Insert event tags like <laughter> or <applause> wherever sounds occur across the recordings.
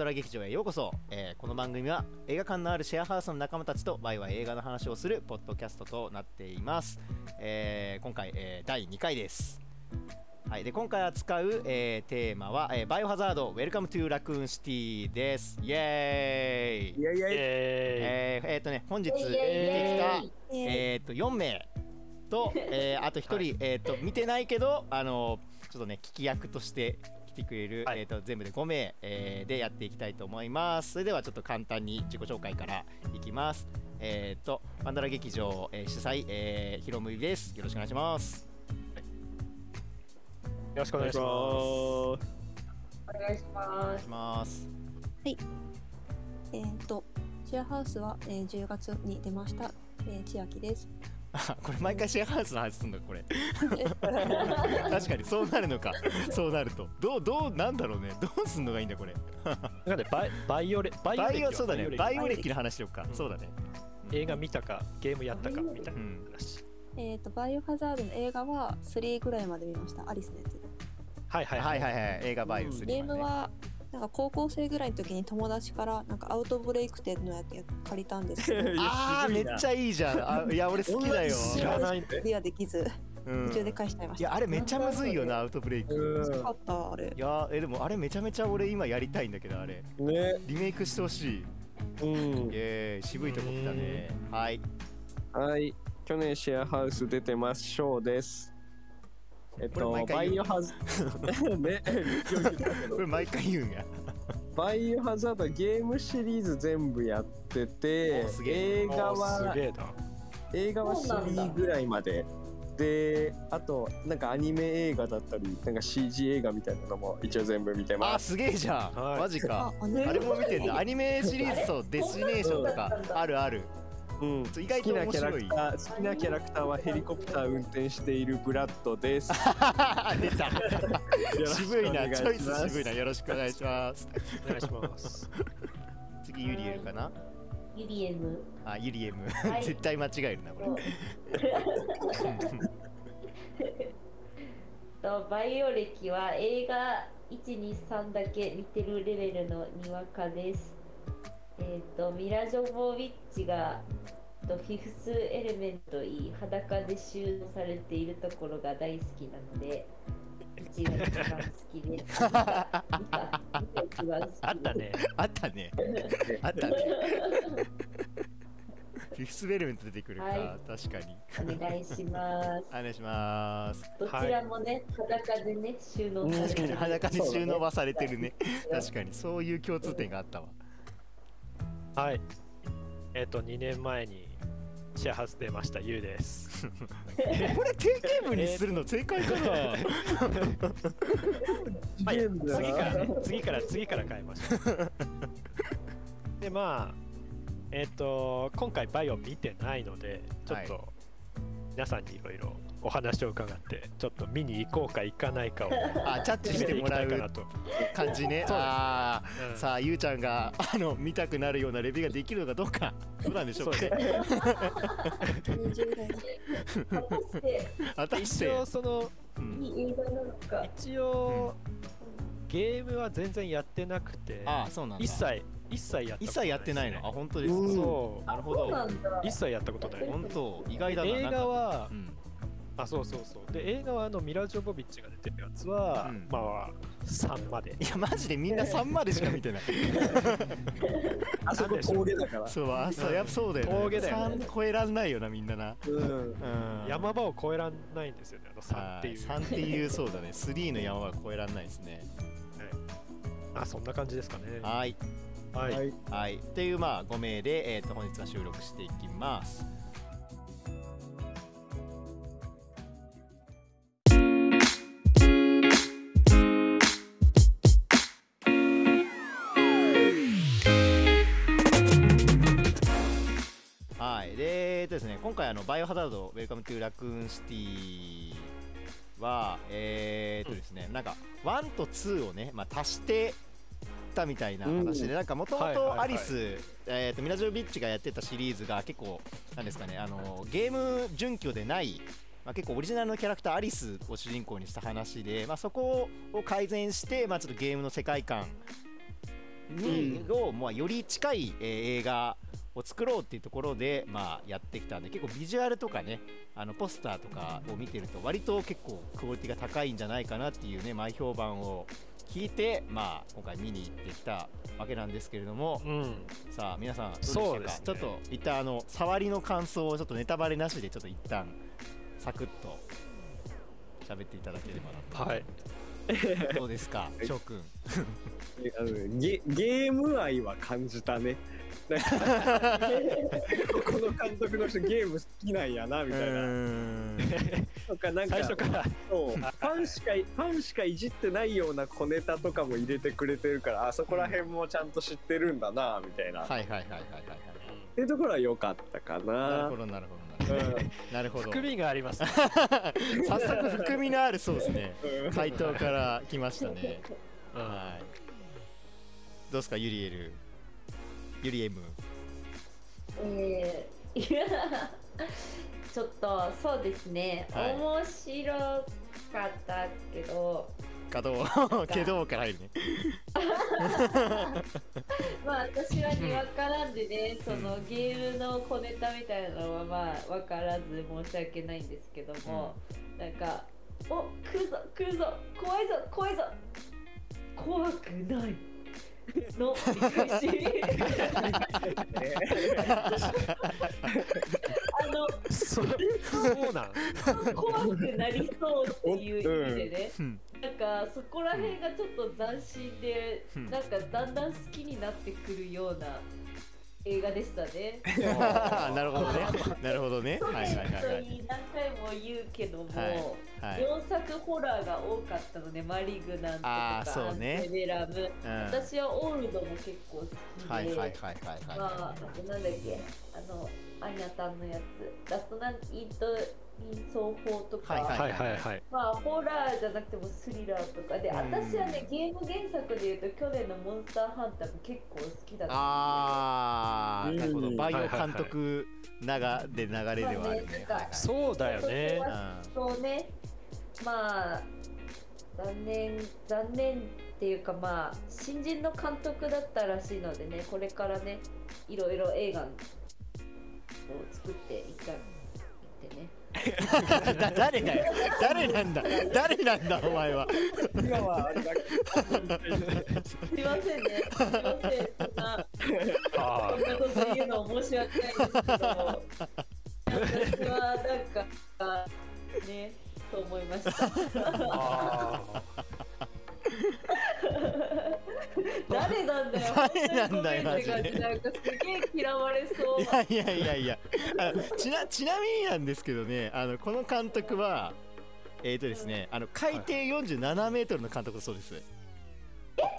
ドラ劇場へようこそ、えーこの番組は映画館のあるシェアハウスの仲間たちとワイワイ映画の話をするポッドキャストとなっています、えー今回、えー第2回です。はい、で今回扱う、えーテーマは、えーバイオハザード Welcome to Raccoon City です。イエーイ。いやいやいやえーえーとね本日見てきたえー、と4名と、えーあと1人、えー、と見てないけど、あのちょっとね聞き役として来てくれる、はい。えー、と全部で5名、えーでやっていきたいと思います。それではちょっと簡単に自己紹介からいきます。えっ、とパンドラ劇場、えー主催、えー、ヒロムイです。よろしくお願いします。よろしくお願いします。おお願いしまお願い。しますえー、とシェアハウスは、えー10月に出ました、えー、千秋です。あ <laughs> これ毎回シェアハウスの話すんだこれ。<laughs> 確かにそうなるのか。そうなると。どうどうなんだろうね。どうすんのがいいんだこれ。なんでバイバイオレバイオバ歴は。イオそうだね。歴バイオ歴の話しようか、うん。そうだね。映画見たかゲームやったかみたいなうん話。えー、とバイオハザードの映画は3ぐらいまで見ました、アリスのやつ。はいはいはい。はいはい映画バイオスゲームはなんか高校生ぐらいの時に友達からなんかアウトブレイクっていうのやって借りたんですけど、<laughs> あーめっちゃいいじゃん。あいや俺好きだよ。知らないんで。クリアできず、うん。途中で返しちゃいました。いやあれめっちゃむずいよなアウトブレイク。うあった、あれ。い。やえでもあれめちゃめちゃ俺今やりたいんだけどあれ。んね。リメイクしてほしい。うん。イエーイ渋いとこ来たね。はい。はい。去年シェアハウス出てますショーですえっこれとバ毎回言う。イオハザ <laughs> ね言ったけどこれ毎回言うんや。バイオハザードゲームシリーズ全部やってておすげえ。映画はすげえな。映画はそうなんだ3ぐらいまで。であとなんかアニメ映画だったりなんか CG 映画みたいなのも一応全部見てあます。すげえじゃん。はい。マジか。あ、あねあれも見てんだ。アニメシリーズそうデスティネーションとかあるあるうん。意外と好きなキャラ面白い。クター好きなキャラクターはヘリコプター運転しているブラッドです。<laughs> 出た。渋いな。チョイス渋いな。なよろしくお願いします。お願いします。<laughs> 次ユリエルかな？す。ユリエム。あユリエム。はい。絶対間違えるなこれ。<laughs> とバイオ歴は映画123だけ見てるレベルのにわかです。えっ、とミラ・ジョボビッチがとフィフスエレメントいい裸で収納されているところが大好きなので1が一番好きであったね。あったね。あったね。フィフスベルメント出てくるか、は確かに。お願いします。お願いします。どちらもね、裸でね、収納され確かにてる。裸に収納はされてるね。確かに。そういう共通点があったわはい。えっ、と2年前にシェアハウス出ましたゆうです。<laughs> これ定型文にするの正解かな？<laughs> 次からね、次から次から変えました。でまあえっ、と今回バイオ見てないのでちょっと皆さんにいろいろお話を伺ってちょっと見に行こうか行かないかをあジャッジ決めていしてもらうかなと。感じねそうです。あうん。あさあゆうちゃんが <laughs> あの見たくなるようなレビューができるのかどうか。どうなんでしょうかそうね20代果たして。一応そのうん。一応、ゲームは全然やってなくてああそうなんだ。一切一切やったこと一切やってないの？ああ本当ですか。う。んそなるほど。一切やったことない。本当意外だな。映画はなんかうんあそうそうそう。で映画はあのミラ・ジョボビッチが出てるやつは、うん。まあ3まで。いやマジでみんな3までしか見てない。<laughs> あそこ峠だから。そうあそうやっぱそうだよね。峠だよね。3超えらんないよなみんなな。うん。うん。山場を越えらんないんですよねあの3っていう。3っていうそうだね。3の山は超えらんないですね。あそんな感じですかね。はい。はい、はい。はい。っていうまあ5名で、えー、と本日は収録していきますえーとですね今回あのバイオハザード Welcome to Raccoon City はえーとですね、なんか1と2をね、まあ、足してたみたいな話で、うんなんかもともとアリス、えー、とミラジョビッチがやってたシリーズが結構なんですかねあのゲーム準拠でないまあ、結構オリジナルのキャラクターアリスを主人公にした話で、まあ、そこを改善して、まあ、ちょっとゲームの世界観に、を、まあ、より近い、えー映画を作ろうっていうところで、まあ、やってきたんで結構ビジュアルとかねあのポスターとかを見てると割と結構クオリティが高いんじゃないかなっていうね前評判を聞いて、まあ、今回見に行ってきたわけなんですけれどもうん。さあ皆さんどうでしたか？ね。ちょっと一旦あの触りの感想をちょっとネタバレなしでちょっと一旦サクッと喋っていただければなはい。と <laughs> どうですか翔くん？<laughs> えあのゲーム愛は感じたね。なんかこの監督の人ゲーム好きなんやなみたいな。とかなんか最初から。そう。ファンしかファンしかいじってないような小ネタとかも入れてくれてるからあそこら辺もちゃんと知ってるんだなみたいな。っはいはいはいはいはいはい。ていうところは良かったかな。な。るほどなるほどなるほど。なるほど。含みがありますね。<laughs> 早速含みのあるそうですね。うん。回答から来ましたね。うんはい。どうですかユリエルユリエム。えーいや <laughs> ちょっとそうですね、はい。面白かったけど。かどうけどから入るね。<laughs> まあ私はにわからんでね、そのゲームの小ネタみたいなのはまあ分からず申し訳ないんですけども、なんか「お来るぞ来るぞ怖いぞ怖いぞ。怖くない」のあのそそうなん怖くなりそうっていう意味でね、うん。なんかそこら辺がちょっと斬新で、うん。なんかだんだん好きになってくるような映画でしたね。<laughs> なるほどね。<laughs> なるほどね。はいはいはい何回も言うけども、はいはい。4作ホラーが多かったので、マリグナントとか、そうね。テベラム、うん。はい私はオールドも結構好きで、はいはいはいはいまあ、あとなんだっけ、あの、アニャさんのやつ、ラストナイト・奏法とか、はいはい。はいまあ、ホラーじゃなくてもスリラーとかで、うん。私はね、ゲーム原作でいうと、去年のモンスターハンターも結構好きだったんあーなるほど。うんバイオ監督ながで流れではあるね。そうだよね。そうね、まあ、残念、残念っていうか、まあ、新人の監督だったらしいのでね、これからね、いろいろ映画を作っていったってね。だ <laughs> 誰だよ。誰なんだ。誰なんだお前は。今はあれだけすいませんね、すいません、そんな。あこんなこと言うの申し訳ないですけど、私はなんか、ね、そう思いました。あ <laughs> 誰なんだよ。<laughs> 誰なんだよ本当にごめんって感じなんかすげえ嫌われそうい。やいやいやいやあのちなちなみになんですけどねあのこの監督はえっ、ー、とですねあの海底47メートルの監督だそうです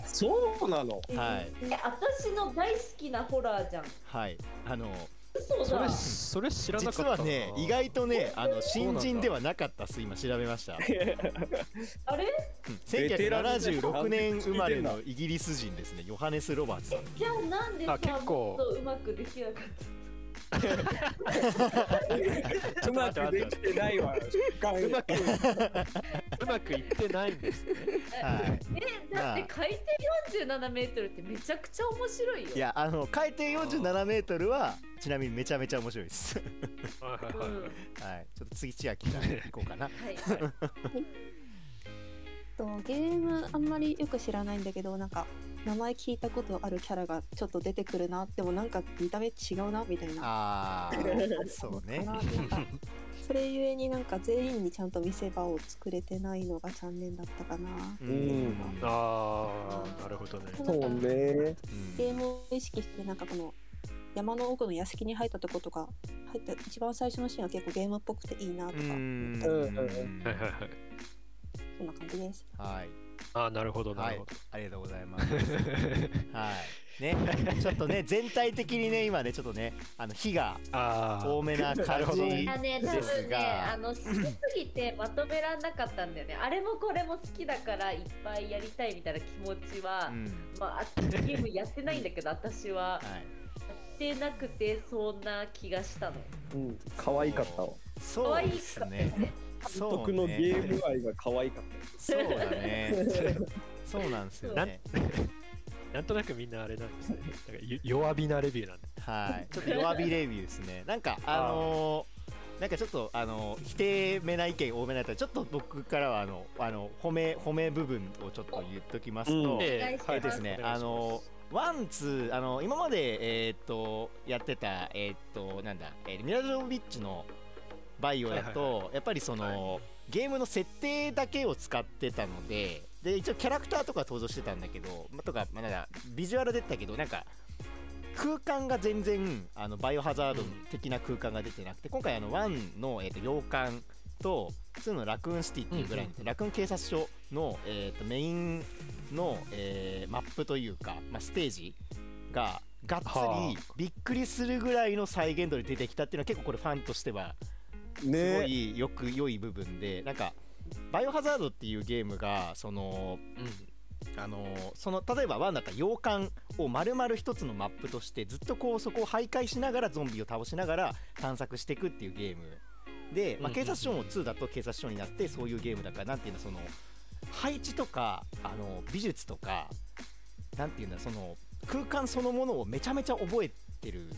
そうなの？はいえ私の大好きなホラーじゃん。はいあのそれ。それ知らなかった実はね意外とねあの新人ではなかったっす今調べました。あれ？うん。ベテランですね1976年生まれのイギリス人ですね。ヨハネス・ロバーツさん。じゃあなんでさあ結構うまくできなかった？<laughs> うまくできてないわ。うまくうまくいってないんですね。はい。えだって海底47メートルってめちゃくちゃ面白いよ。いやあの海底47メートルはちなみにめちゃめちゃ面白いです。はいはいうんはい。はい。ちょっと次千秋から行こうかな。はい。<laughs> とゲームあんまりよく知らないんだけどなんか名前聞いたことあるキャラがちょっと出てくるな。でもなんか見た目違うなみたいな。あー <laughs> そうね。かななんかそれゆえになんか全員にちゃんと見せ場を作れてないのが残念だったかな。ううん。ああなるほどね。そうね。うん。ゲームを意識してなんかこの山の奥の屋敷に入ったとことか入った一番最初のシーンは結構ゲームっぽくていいなとか、うんうんうん。はいはいはいそんな感じです。はいああなるほどなはいるほど、ありがとうございます。はい。ね、ちょっとね、<laughs> 全体的にね、今ね、ちょっとね、あの火があ多めな <laughs> な感じです分ね、があの好きすぎてまとめらんなかったんだよね。あれもこれも好きだからいっぱいやりたいみたいな気持ちは、うん、まああゲームやってないんだけど、私ははい。やってなくてそんな気がしたの。うん可愛かったわ可そうで愛いかっすね。ね。そう僕のゲね。ーム愛が可愛かったそうだね。そ <laughs> うなんですよね。<laughs> なんとなくみんなあれなんですね。なんかよ弱火なレビューなんで。はい、ちょっと弱火レビューですね。なんか、あのーなんかちょっと、あのー否定めな意見多めなやったら、ちょっと僕からは、あの、あの、褒め、褒め部分をちょっと言っときますと、うんえお願いですね、あのー one, two、あの今まで、えーっと、やってた、えーっと、なんだ、えーミラジョビッチのバイオだと、やっぱりその、ゲームの設定だけを使ってたので、で、一応キャラクターとか登場してたんだけど、まとか、まあ、なんだ、ビジュアル出てたけど、なんか、空間が全然あのバイオハザード的な空間が出てなくて、今回あの1の、えー、と洋館と2のラクーンシティっていうぐらいに、ラクーン警察署の、えー、とメインの、えーマップというか、まあ、ステージががっつはりびっくりするぐらいの再現度で出てきたっていうのは結構これファンとしてはすごねいよく良い部分でなんかバイオハザードっていうゲームがそのあのーその例えば1だったら洋館を丸々一つのマップとしてずっとこうそこを徘徊しながらゾンビを倒しながら探索していくっていうゲーム。で、まあ、うん警察署も2だと警察署になってそういうゲームだからなんていうのその配置とかあの美術とかなんていうんだその空間そのものをめちゃめちゃ覚えてる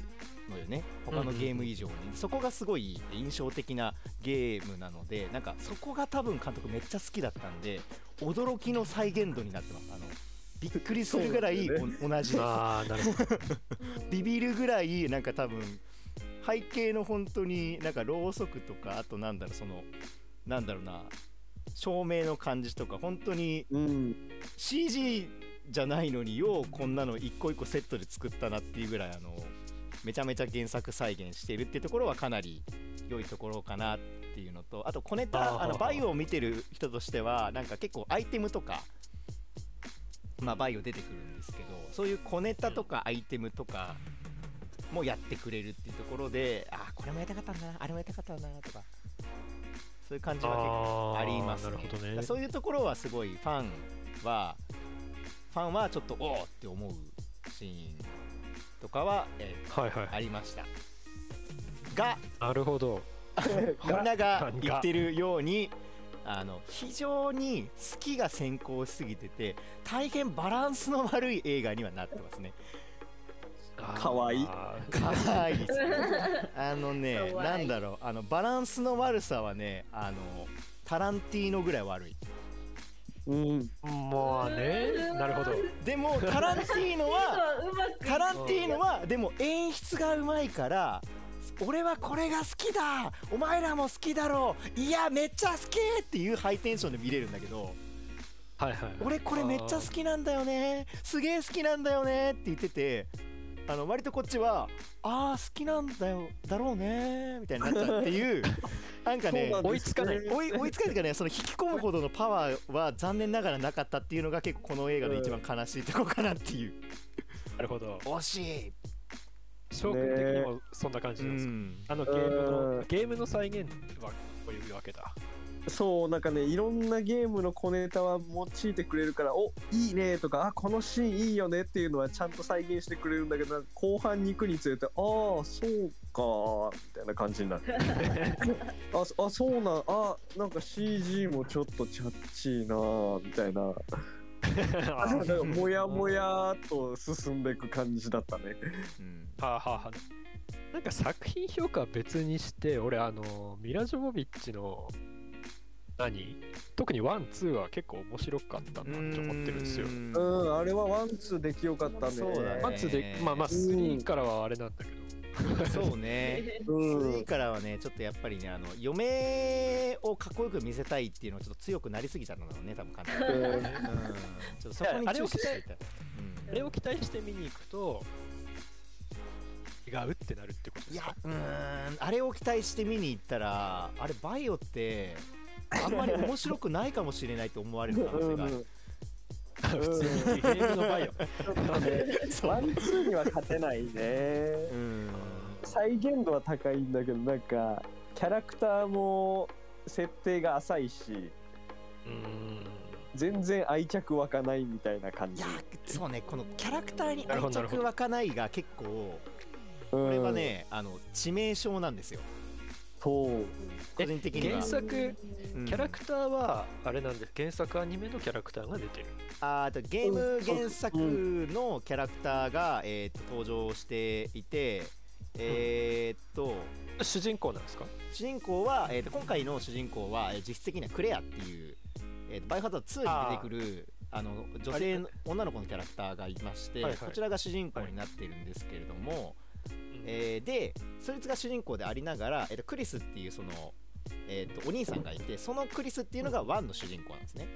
のよね。他のゲーム以上に、そこがすごい印象的なゲームなのでなんかそこが多分監督めっちゃ好きだったんで驚きの再現度になってます。あのびっくりするぐらい同じです。<laughs> ビビるぐらいなんか多分背景の本当になんかろうそくとかあとなんだろうそのなんだろうな照明の感じとか本当にうん。CG じゃないのにようこんなの一個一個セットで作ったなっていうぐらいあのめちゃめちゃ原作再現しているっていうところはかなり良いところかなっていうのとあと小ネあターあのバイオを見てる人としてはなんか結構アイテムとかまあバイオ出てくるんですけどそういう小ネタとかアイテムとかもやってくれるっていうところであーこれもやりたかったなあれもやりたかったなとかそういう感じは結構ありますねね。そういうところはすごいファンはファンはちょっとおおって思うシーンとかは、えーはいはい。ありました。がなるほど。<laughs> みんなが言ってるようにあの非常に好きが先行しすぎてて大変バランスの悪い映画にはなってますね。かわいい。あかわいい。ですねあのねなんだろう。あのバランスの悪さはねあのタランティーノぐらい悪いうん。ーまあね。なるほど。でもタランティーノは <laughs> タランティーノはでも演出がうまいから俺はこれが好きだ。お前らも好きだろう。いやめっちゃ好きっていうハイテンションで見れるんだけどはいはい。俺これめっちゃ好きなんだよね。すげえ好きなんだよね。って言っててあの割とこっちはああ好きなんだよだろうね。みたいになっちゃうっていう <laughs> なんかねね追いつかない追い追いつかないというかねその引き込むほどのパワーは残念ながらなかったっていうのが結構この映画の一番悲しいとこかなっていうなるほど。惜しい翔くん的にもそんな感じうなんですか？んあのゲームうんのゲームの再現はこういうわけだ。そうなんかねいろんなゲームの小ネタは用いてくれるからおいいねとかあこのシーンいいよねっていうのはちゃんと再現してくれるんだけど後半に行くにつれてああそうかみたいな感じになる <laughs> あそあそうなんあなんか CG もちょっとチャッチーなみたいな。もやもやっと進んでいく感じだったね。うん。はあはあはあ。なんか作品評価は別にして俺あのミラ・ジョボビッチの何？特に one two は結構面白かったなって思ってるんですよ。うん。うんあれは one two できよかったね。そうだね。 one two でまあまあ3からはあれなんだけど、そうね。<laughs> うん。3からはねちょっとやっぱりねあの嫁をかっこよく見せたいっていうのがちょっと強くなりすぎちゃったんだろうね多分 <laughs> うん。うん。ちょっとそこに注視してい。たあれを期待して見に行くと違うってなるってこといやですか？うーん。あれを期待して見に行ったらあれバイオってあんまり面白くないかもしれないと思われる可能性がある。普通にゲームのバイオ。ちょっとね。ワンツーには勝てないね。うん再現度は高いんだけどなんかキャラクターも設定が浅いしうーん全然愛着湧かないみたいな感じ。いやそうねこのキャラクターに愛着湧かないが結構ここれはねあの致命傷なんですよそう。個人的には。原作うん。キャラクターはあれなんで原作アニメのキャラクターが出てる。あーあとゲーム原作のキャラクターが、えー、と登場していてえーっと主人公なんですか？主人公は、えー、と今回の主人公は、えー実質的にはクレアっていう、えーとバイオハザード2に出てくるあの女性の女の子のキャラクターがいまして、はいはい。こちらが主人公になってるんですけれども、えーでそいつが主人公でありながら、えー、とクリスっていうその、えー、とお兄さんがいてそのクリスっていうのが1の主人公なんですね。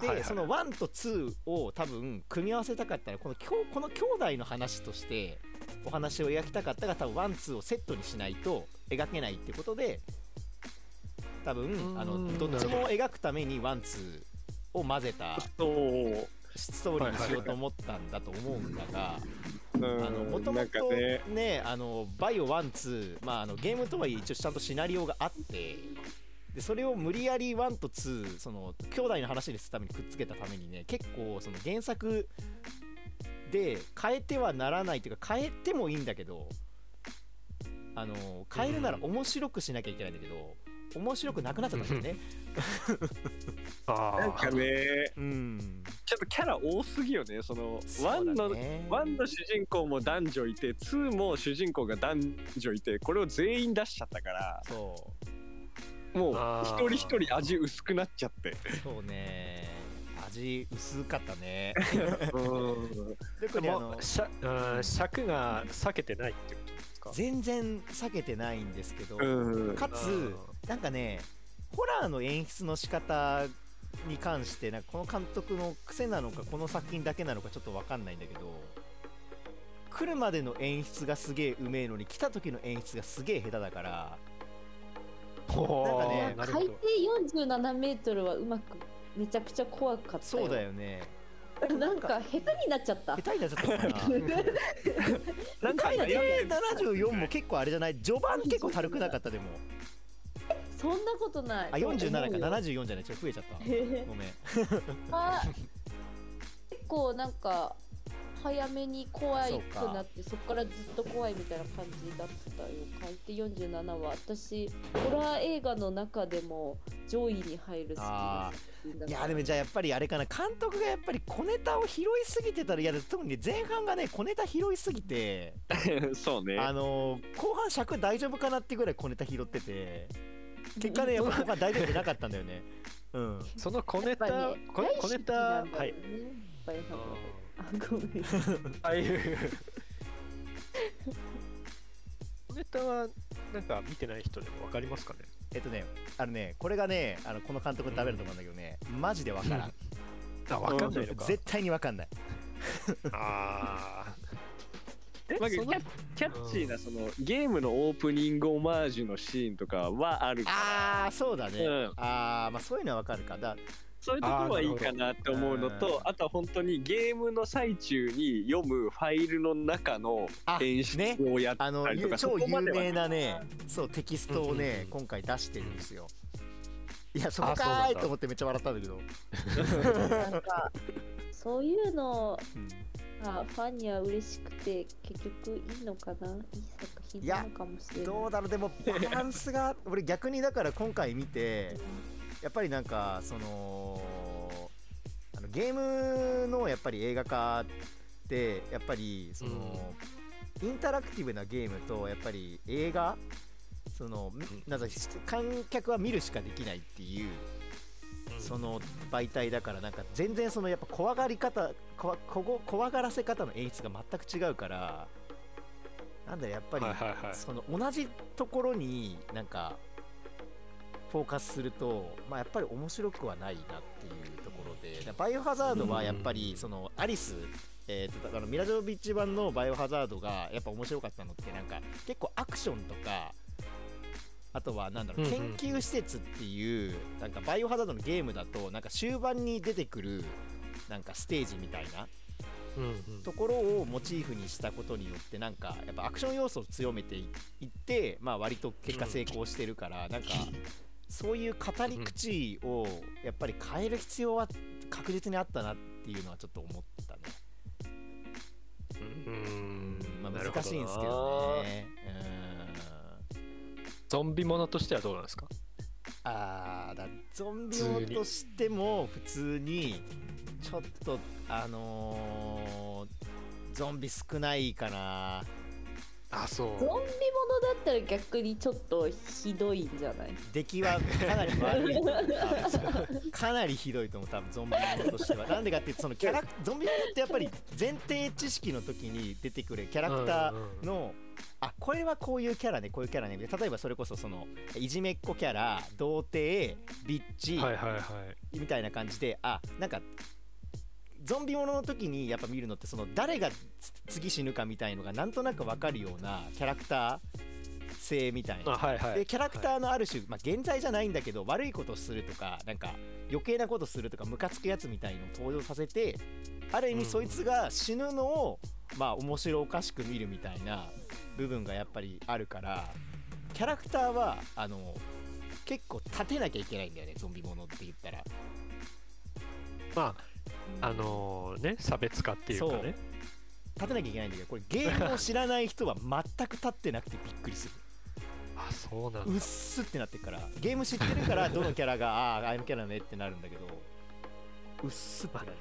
で、はいはい。その1と2を多分組み合わせたかったらこのきょこの兄弟の話としてお話を描きたかったが多分1、2をセットにしないと描けないってことで多分あうのん。どっちも描くために1、2を混ぜたストーリーにしようと思ったんだと思うんだがもともとねね。あのバイオ1、2、まあ、あのゲームとはいえ一応ちゃんとシナリオがあってでそれを無理やり1と2その兄弟の話にするためにくっつけたためにね結構その原作で変えてはならないというか変えてもいいんだけどあの変えるなら面白くしなきゃいけないんだけど面白くなくなっちゃったんだよね。あなんかね。うん、ちょっとキャラ多すぎよね。そのワンそうだのね。ワンの主人公も男女いて2も主人公が男女いてこれを全員出しちゃったからそう。もう一人一人味薄くなっちゃって。そうね。味薄かったね。うん。特にあのもうしゃうん。尺が避けてないってことですか？全然避けてないんですけど、うん。かつなんかねホラーの演出の仕方に関してなんかこの監督の癖なのかこの作品だけなのかちょっと分かんないんだけど来るまでの演出がすげえうめえのに来た時の演出がすげえ下手だからなんかね海ど底47メートルはうまくめちゃくちゃ怖かったよ。そうだよね。<laughs> なんか下手になっちゃった。下手になっちゃった。のかななんか海悩んで底74も結構あれじゃない？序盤結構軽くなかったでもそんなことない。あ47かと思うよ74じゃない。ちょっと増えちゃった。ごめん。あ結構なんか早めに怖いくなってそこか。らずっと怖いみたいな感じだったよ。海底47は。私ホラー映画の中でも上位に入る好きな作品だいやでもじゃあやっぱりあれかな。監督がやっぱり小ネタを拾いすぎてたらいや特にね前半がね小ネタ拾いすぎて <laughs> そうね。あのー後半尺大丈夫かなってぐらい小ネタ拾ってて結果ねやっぱ <laughs> 後半大丈夫じゃなかったんだよね。うん。その小ネタ、ねこ小ネタ大好きなんだはい。あごめん。ああい。う小ネタはなんか見てない人でもわかりますかね？えっとねあのねこれがねあのこの監督のダメだと思うんだけどねマジでわからん。あわかんないのか。絶対にわかんない。<laughs> あまあキそのャキャッチーなそのゲームのオープニングオマージュのシーンとかはあるから。あーそうだね、うん。あーまあそういうのはわかるか。だそういうところはいいかなって思うのとど。あとは本当にゲームの最中に読むファイルの中のあ演出ねをやったあのりとか、超有名なねそうテキストをね、今回出してるんですよ。いやそこかーいと思ってめっちゃ笑ったんだけど、なんかそういうのうんがファンには嬉しくて結局いいのかな？いい作品なのかもしれない。どうだろう。でもバランスが俺逆にだから今回見てやっぱりなんかそのあのゲームのやっぱり映画化ってやっぱりその、インタラクティブなゲームとやっぱり映画そのな観客は見るしかできないっていうその媒体だからなんか全然そのやっぱ怖がり方怖怖怖がらせ方の演出が全く違うからなんだやっぱりその同じところになんかフォーカスすると、まあ、やっぱり面白くはないなっていうところでだバイオハザードはやっぱりそのアリス、えー、とだからミラジョビッチ版のバイオハザードがやっぱ面白かったのってなんか結構アクションとかあとはなんだろう研究施設っていうなんかバイオハザードのゲームだとなんか終盤に出てくるなんかステージみたいなところをモチーフにしたことによってなんかやっぱアクション要素を強めていいってまあ割と結果成功してるから、なんかそういう語り口をやっぱり変える必要は確実にあったなっていうのはちょっと思ったね。うんまあ難しいんですけどね。ゾンビものとしてはどうなんですか？あーだゾンビものとしても普通にちょっとあのーゾンビ少ないかな。あそゾンビだったら逆にちょっとひどいんじゃない？出来はかなり悪い。かなりひどいと思う多分ゾンビものとしては。なんでかっていうとそのキャラゾンビものってやっぱり前提知識の時に出てくるキャラクターの、あこれはこういうキャラねこういうキャラね。例えばそれこそそのいじめっ子キャラ童貞ビッチ、はいはいはい。みたいな感じであなんかゾンビものの時にやっぱ見るのってその誰がつ次死ぬかみたいのがなんとなく分かるようなキャラクター性みたいな。あはいはいでキャラクターのある種、まあ、現在じゃないんだけど悪いことするとかなんか余計なことするとかムカつくやつみたいのを登場させてある意味うんそいつが死ぬのを、まあ面白おかしく見るみたいな部分がやっぱりあるからキャラクターはあの結構立てなきゃいけないんだよねゾンビものって言ったら。まああのね差別化っていうかね。立てなきゃいけないんだけどこれゲームを知らない人は全く立ってなくてびっくりする。<laughs> あそうなんだ。うっすってなってるから。ゲーム知ってるからどのキャラがあああのキャラねってなるんだけどうっすってなるね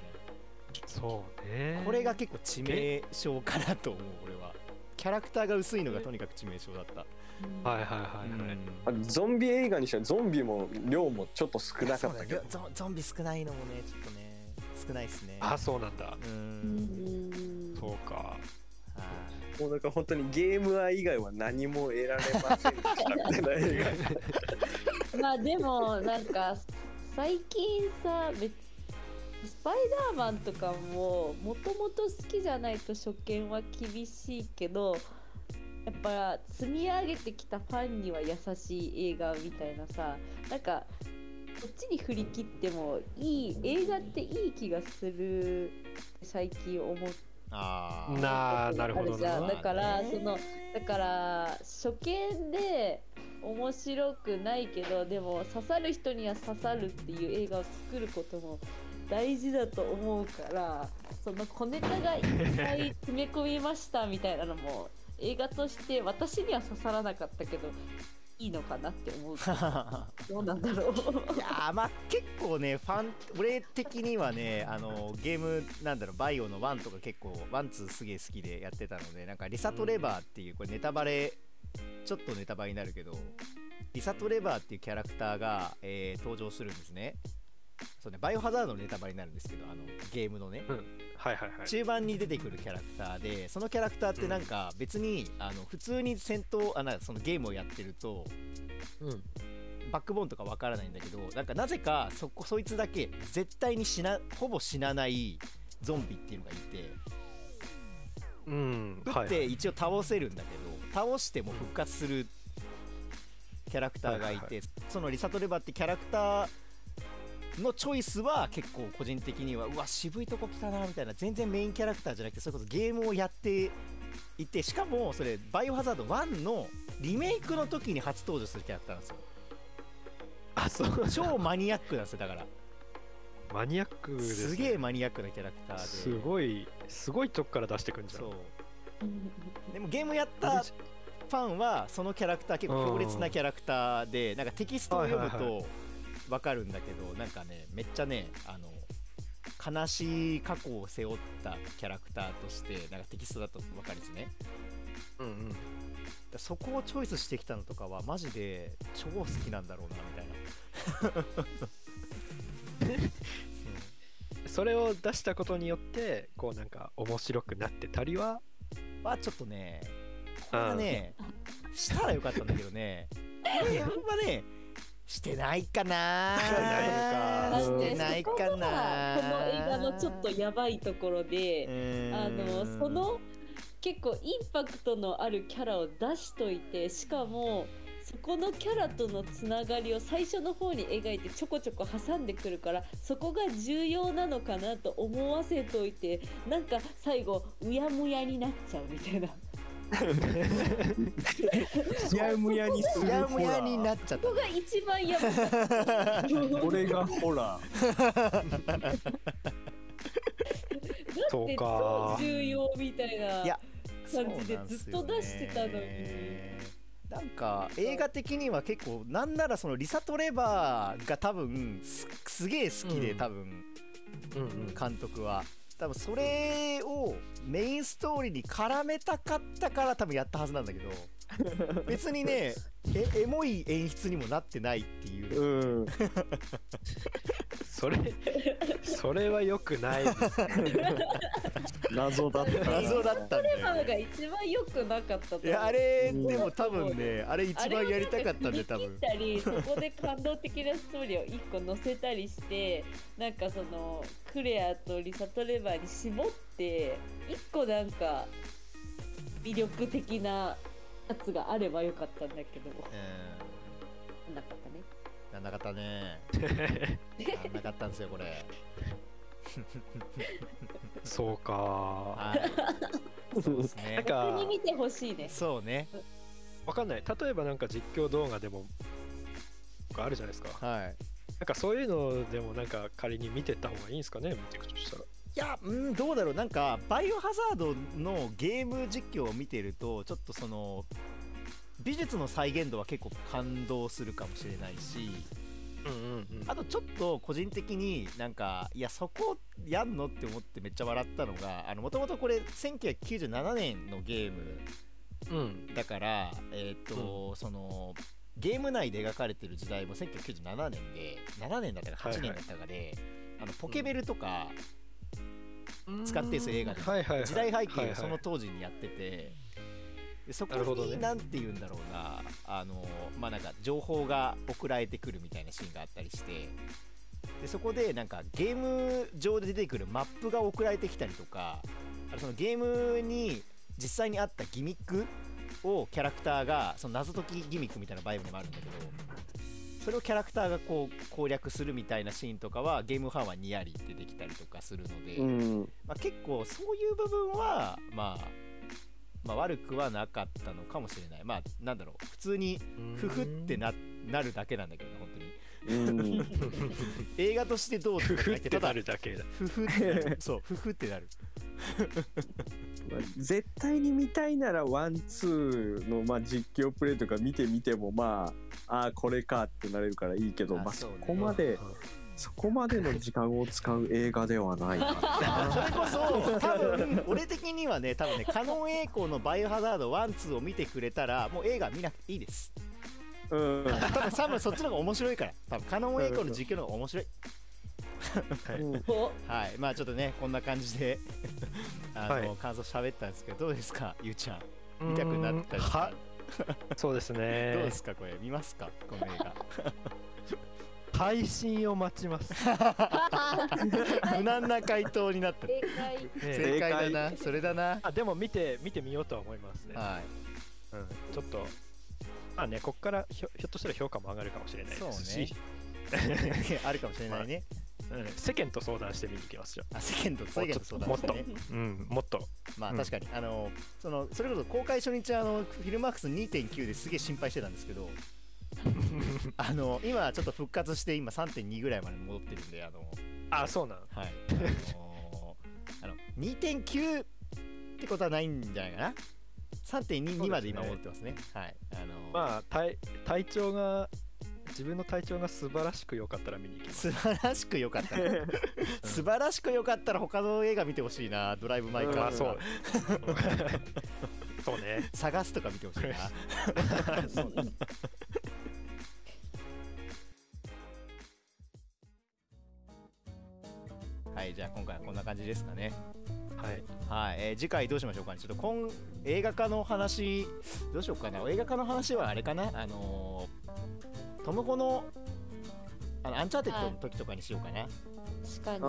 そうね。これが結構致命傷かなと思う俺は。キャラクターが薄いのがとにかく致命傷だった、はいはいはいはい、うん。あゾンビ映画にしてはゾンビも量もちょっと少なかったけど。ゾンビ少ないのもねちょっとね少ないっすね。あそうなんだ。ううん。んそうか。はい。もうなんか本当にゲーム愛以外は何も得られません <laughs> まあでもなんか最近さ別スパイダーマンとかももともと好きじゃないと初見は厳しいけどやっぱ積み上げてきたファンには優しい映画みたいなさなんかこっちに振り切ってもいい映画っていい気がする最近思ってあー。なあなるほどだからねそのだから初見で面白くないけどでも刺さる人には刺さるっていう映画を作ることも大事だと思うからその小ネタがいっぱい詰め込みましたみたいなのも映画として私には刺さらなかったけどいいのかなって思う。<laughs> どうなんだろう。いやーまあ結構ねファン俺的にはねあのゲームなんだろうバイオの1とか結構 one two すげえ好きでやってたのでなんかリサ・トレバーっていうこれネタバレちょっとネタバレになるけどリサ・トレバーっていうキャラクターが、えー登場するんですね。そうねバイオハザードのネタバレになるんですけどあのゲームのねはいはいはい。中盤に出てくるキャラクターでそのキャラクターってなんか別に、あの普通に戦闘あなそのゲームをやってるとうん。バックボーンとかわからないんだけどなんかなぜかそこそいつだけ絶対に死なほぼ死なないゾンビっていうのがいて。うん。撃って一応倒せるんだけど倒しても復活するキャラクターがいはいてそのリサトレバってキャラクターのチョイスは結構個人的にはうわ渋いとこ来たなみたいな全然メインキャラクターじゃなくてそれこそゲームをやっていてしかもそれバイオハザード1のリメイクの時に初登場するキャラクターなんですよ。あそう超マニアックなんですよだから。マニアックです、ね、すげえマニアックなキャラクターで。すごいすごいとこから出してくんじゃん。そうでもゲームやったファンはそのキャラクター結構強烈なキャラクターでなんかテキストを読むと分かるんだけどなんかねめっちゃねあの悲しい過去を背負ったキャラクターとしてなんかテキストだと分かるんですね。うんうん。だそこをチョイスしてきたのとかはマジで超好きなんだろうなみたいな。<laughs> それを出したことによってこうなんか面白くなってたりは？はちょっとねこれはねしたらよかったんだけどね。これあんまねしてないかな。してないのか。なこの映画のちょっとやばいところで、あのその結構インパクトのあるキャラを出しといてしかもそこのキャラとのつながりを最初の方に描いてちょこちょこ挟んでくるからそこが重要なのかなと思わせといてなんか最後うやむやになっちゃうみたいな。うやむやにすうるやむやになっちゃったここが一番やばかった。ーこれがホラー。そうでか超重要みたいないや感じでずっと出してたのに。なんか映画的には結構なんならそのリサ・トレバーが多分すすげえ好きでうん。多分。うんうん。監督は多分それをメインストーリーに絡めたかったから多分やったはずなんだけど。<laughs> 別にねえエモい演出にもなってないっていう。うん。<laughs> それそれは良くないです。<laughs> 謎だった。な謎だったんだよ、がね、一番良くなかったと思う。いやあれうんでも多分ねあれ一番やりたかったんで多分。たりそこで感動的なストーリーを一個載せたりしてなんかそのクレアとリサ・トレバーに絞って一個なんか魅力的なやつがあればよかったんだけど。うん。なかったね。なんなかったね。なんなかったんですよこれ。そうか。はい。そうですね。なんか逆に見てほしいね。そうね。わかんない。例えばなんか実況動画でもあるじゃないですか。はい。なんかそういうのでもなんか仮に見てった方がいいんですかね見ていくとしたらいやうんどうだろう。なんかバイオハザードのゲーム実況を見てるとちょっとその美術の再現度は結構感動するかもしれないしうんうんうん。あとちょっと個人的になんかいやそこやんのって思ってめっちゃ笑ったのがもともとこれ1997年のゲームうん。だからえっ、と、そのゲーム内で描かれてる時代も1997年で7年だったか8年だったかで、あのポケベルとか使ってんすよ映画ではいはいはい。時代背はいはい景をその当時にやっててでそこなるほどね。に何て言うんだろうなあのまあなんか情報が送られてくるみたいなシーンがあったりしてでそこでなんかゲーム上で出てくるマップが送られてきたりとかあとそのゲームに実際にあったギミックをキャラクターがその謎解きギミックみたいなバイブでもあるんだけどそれをキャラクターがこう攻略するみたいなシーンとかはゲームファンはニヤリってできたりとかするので、うん。まあ、結構そういう部分は、まあ、まあ悪くはなかったのかもしれない。まあなんだろう。普通にフフってななるだけなんだけどね本当に。うん。<laughs> 映画としてどうっか言っててただなるだけだ。フフってなる。そうフフってなるま <laughs> あ絶対に見たいならワンツーのまあ実況プレイとか見てみてもまああーこれかってなれるからいいけどまあそこまでそこまでの時間を使う映画ではない。<laughs> かそれこそ多分俺的にはね多分ねカノン栄光のバイオハザード1、2を見てくれたらもう映画見なくていいです。なうん。多分多分そっちの方が面白いから。多分カノン栄光の実況の方が面白いはい。まあちょっとねこんな感じで <laughs> あの、はい。感想喋ったんですけどどうですか？ゆうちゃん。見たくなったりそうです <laughs> どうねですかこれ？見ますか？この映画。<laughs> 配信を待ちます、無難な回答になった。正解。ね正解だな。それだな。あでも見て見てみようとは思いますね、はい。うん、ちょっとまあねこっからひょひょっとしたら評価も上がるかもしれないですし。あるかもしれないね、うん、世間と相談してみに行きますよ。あ世間と世間と相談もっと。してねうんもっと。うん。まあ確かに、あのそのそれこそ公開初日あのフィルマークス2.9ですげえ心配してたんですけど <laughs> あの今ちょっと復活して今3.2ぐらいまで戻ってるんであのあそうなん。はい。あのあの2.9ってことはないんじゃないかな？3.22まで今戻ってますね。はい。あのまあ体体調が自分の体調が素晴らしく良かったら見に行きます。素晴らしく良かった。な素晴らしく良かったら他の映画見てほしいなドライブ・マイ・カーとまあそう。か <laughs> そうね。探すとか見てほしいな。<laughs> そうね。はいじゃあ今回はこんな感じですかね。はい。はい、えー次回どうしましょうかね。ちょっと今映画化の話、どうしようかな。映画化の話はあれかな？あのートムホのあのアンチャーテッドの時とかにしようかな。確かに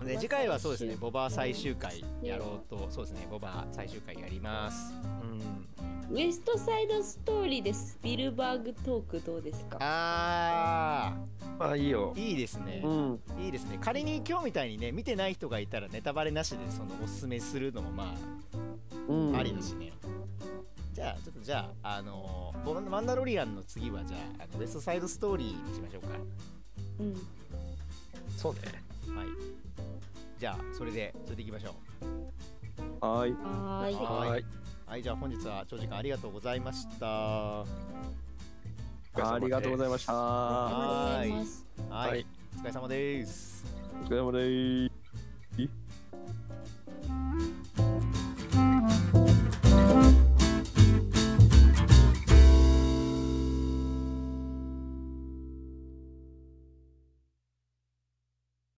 うんで次回はそうですね、ボバ最終回やろうと、そうですね、ボバ最終回やります。うんウエストサイドストーリーでスピルバーグトークどうですか？あまあいいよー、いいですね。うんいいですね。仮に今日みたいにね、見てない人がいたらネタバレなしでそのおすすめするのもまあ、うんありだしね。じゃあ、ちょっとじゃあ、あのーボマンダロリアンの次は、じゃあ、あのウエストサイドストーリーにしましょううん。そうね。か。はい。じゃあ、それで、それでいきましょはい。はーい。ははい。う。はいじゃあ本日は長時間ありがとうございました。はありがとうございました。はい、はい。お疲れ様です。お疲れ様です。